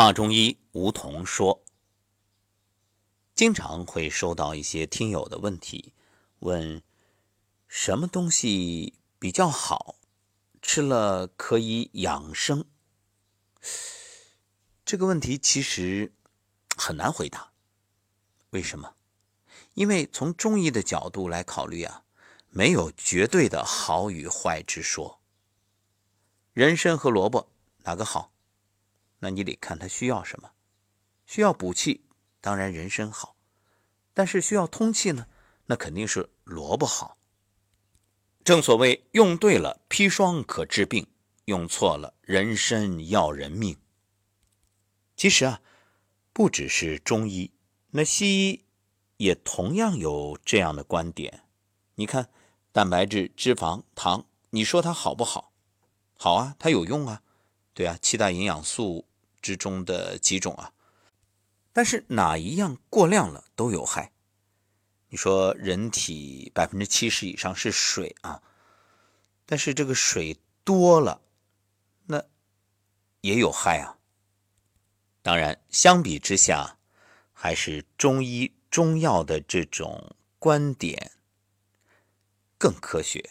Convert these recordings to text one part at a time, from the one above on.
华中医吴桐说：“经常会收到一些听友的问题，问什么东西比较好，吃了可以养生。这个问题其实很难回答。为什么？因为从中医的角度来考虑啊，没有绝对的好与坏之说。人参和萝卜哪个好？”那你得看他需要什么，需要补气，当然人参好；但是需要通气呢，那肯定是萝卜好。正所谓用对了砒霜可治病，用错了人参要人命。其实啊，不只是中医，那西医也同样有这样的观点。你看，蛋白质、脂肪、糖，你说它好不好？好啊，它有用啊，对啊，七大营养素。之中的几种啊，但是哪一样过量了都有害。你说人体百分之七十以上是水啊，但是这个水多了，那也有害啊。当然，相比之下，还是中医中药的这种观点更科学。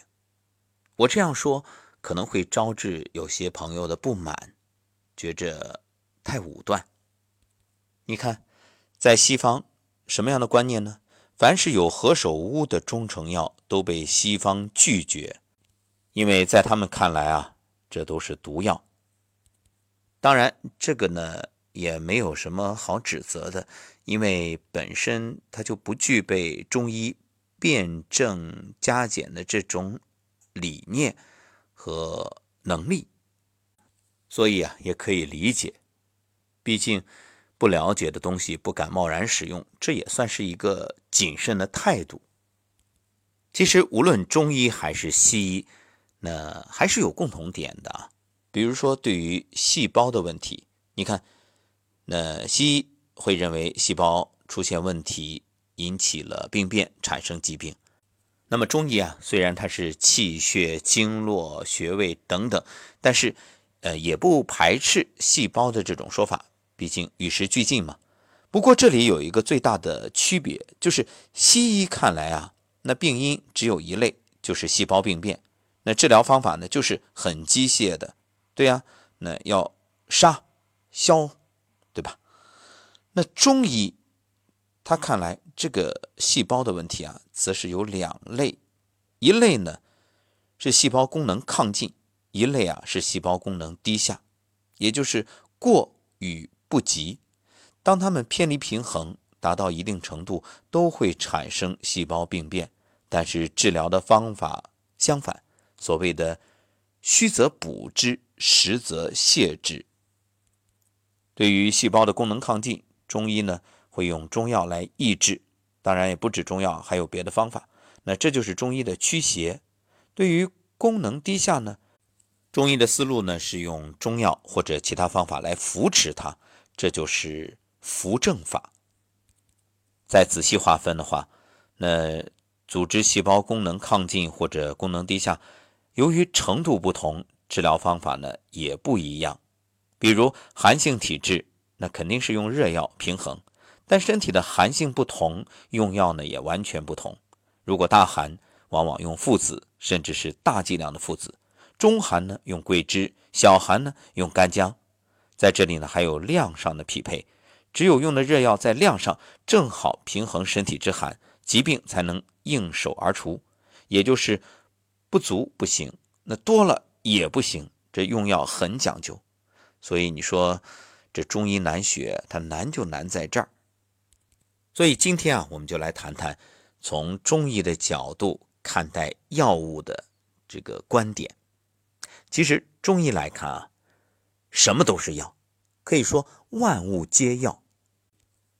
我这样说可能会招致有些朋友的不满，觉着。太武断。你看，在西方什么样的观念呢？凡是有何首乌的中成药都被西方拒绝，因为在他们看来啊，这都是毒药。当然，这个呢也没有什么好指责的，因为本身它就不具备中医辨证加减的这种理念和能力，所以啊，也可以理解。毕竟，不了解的东西不敢贸然使用，这也算是一个谨慎的态度。其实，无论中医还是西医，那还是有共同点的。比如说，对于细胞的问题，你看，那西医会认为细胞出现问题，引起了病变，产生疾病。那么中医啊，虽然它是气血、经络、穴位等等，但是，呃，也不排斥细胞的这种说法。毕竟与时俱进嘛。不过这里有一个最大的区别，就是西医看来啊，那病因只有一类，就是细胞病变。那治疗方法呢，就是很机械的，对呀，那要杀、消，对吧？那中医他看来这个细胞的问题啊，则是有两类，一类呢是细胞功能亢进，一类啊是细胞功能低下，也就是过与。不急，当它们偏离平衡，达到一定程度，都会产生细胞病变。但是治疗的方法相反，所谓的“虚则补之，实则泻之”。对于细胞的功能亢进，中医呢会用中药来抑制，当然也不止中药，还有别的方法。那这就是中医的驱邪。对于功能低下呢，中医的思路呢是用中药或者其他方法来扶持它。这就是扶正法。再仔细划分的话，那组织细胞功能亢进或者功能低下，由于程度不同，治疗方法呢也不一样。比如寒性体质，那肯定是用热药平衡，但身体的寒性不同，用药呢也完全不同。如果大寒，往往用附子，甚至是大剂量的附子；中寒呢用桂枝，小寒呢用干姜。在这里呢，还有量上的匹配，只有用的热药在量上正好平衡身体之寒，疾病才能应手而除。也就是不足不行，那多了也不行。这用药很讲究，所以你说这中医难学，它难就难在这儿。所以今天啊，我们就来谈谈从中医的角度看待药物的这个观点。其实中医来看啊。什么都是药，可以说万物皆药。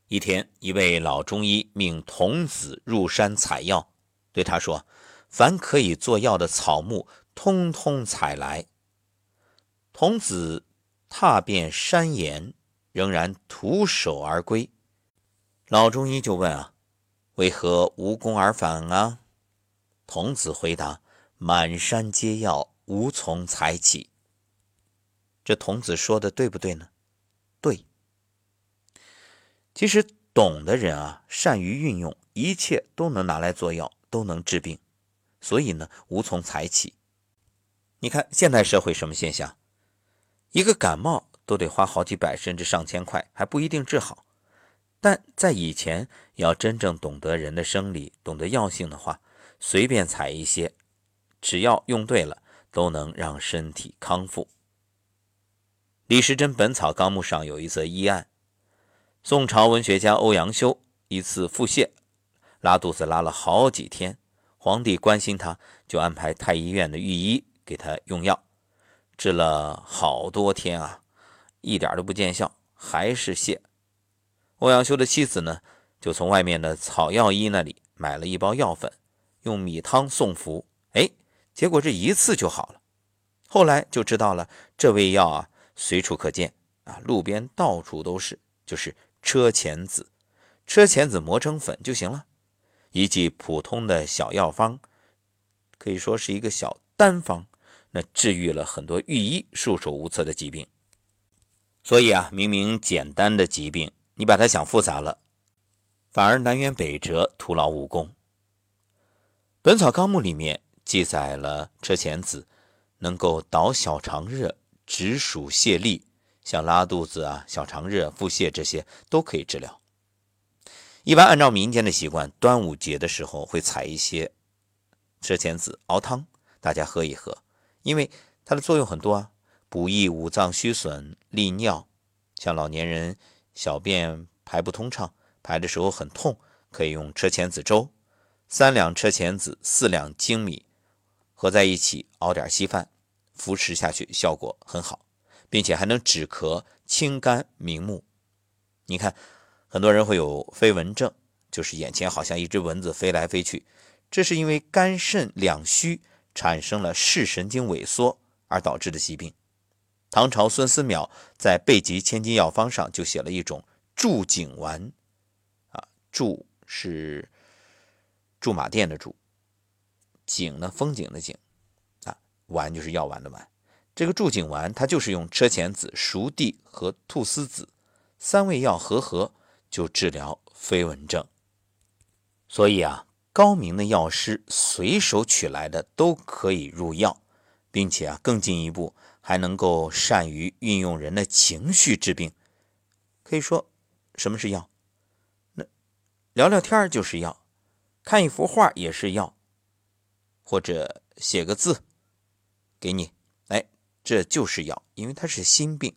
一天，一位老中医命童子入山采药，对他说：“凡可以做药的草木，通通采来。”童子踏遍山岩，仍然徒手而归。老中医就问：“啊，为何无功而返啊？”童子回答：“满山皆药，无从采起。”这童子说的对不对呢？对，其实懂的人啊，善于运用，一切都能拿来做药，都能治病，所以呢，无从采起。你看现代社会什么现象？一个感冒都得花好几百甚至上千块，还不一定治好。但在以前，要真正懂得人的生理，懂得药性的话，随便采一些，只要用对了，都能让身体康复。李时珍《本草纲目》上有一则医案：宋朝文学家欧阳修一次腹泻，拉肚子拉了好几天，皇帝关心他，就安排太医院的御医给他用药，治了好多天啊，一点都不见效，还是泻。欧阳修的妻子呢，就从外面的草药医那里买了一包药粉，用米汤送服。哎，结果这一次就好了。后来就知道了，这味药啊，随处可见啊，路边到处都是，就是车前子。车前子磨成粉就行了，一剂普通的小药方，可以说是一个小单方，那治愈了很多御医束手无策的疾病。所以啊，明明简单的疾病。你把它想复杂了，反而南辕北辙，徒劳无功。《本草纲目》里面记载了车前子能够导小肠热、止暑泻痢，像拉肚子啊、小肠热、腹泻这些都可以治疗。一般按照民间的习惯，端午节的时候会采一些车前子熬汤，大家喝一喝，因为它的作用很多啊，补益五脏虚损、利尿，像老年人。小便排不通畅，排的时候很痛，可以用车前子粥，三两车前子，四两粳米，合在一起熬点稀饭，扶持下去效果很好，并且还能止咳、清肝、明目。你看，很多人会有飞蚊症，就是眼前好像一只蚊子飞来飞去，这是因为肝肾两虚，产生了视神经萎缩而导致的疾病。唐朝孙思邈在《备急千金药方》上就写了一种驻景丸，啊，驻是驻马店的驻，景呢风景的景，丸就是药丸的丸。这个驻景丸它就是用车前子、熟地和菟丝子三味药合合，就治疗飞蚊症。所以啊，高明的药师随手取来的都可以入药，并且啊，更进一步。还能够善于运用人的情绪治病，可以说，什么是药？那聊聊天就是药，看一幅画也是药，或者写个字给你，哎，这就是药，因为它是心病。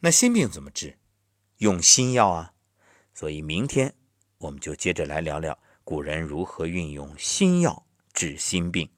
那心病怎么治？用心药啊。所以明天我们就接着来聊聊古人如何运用心药治心病。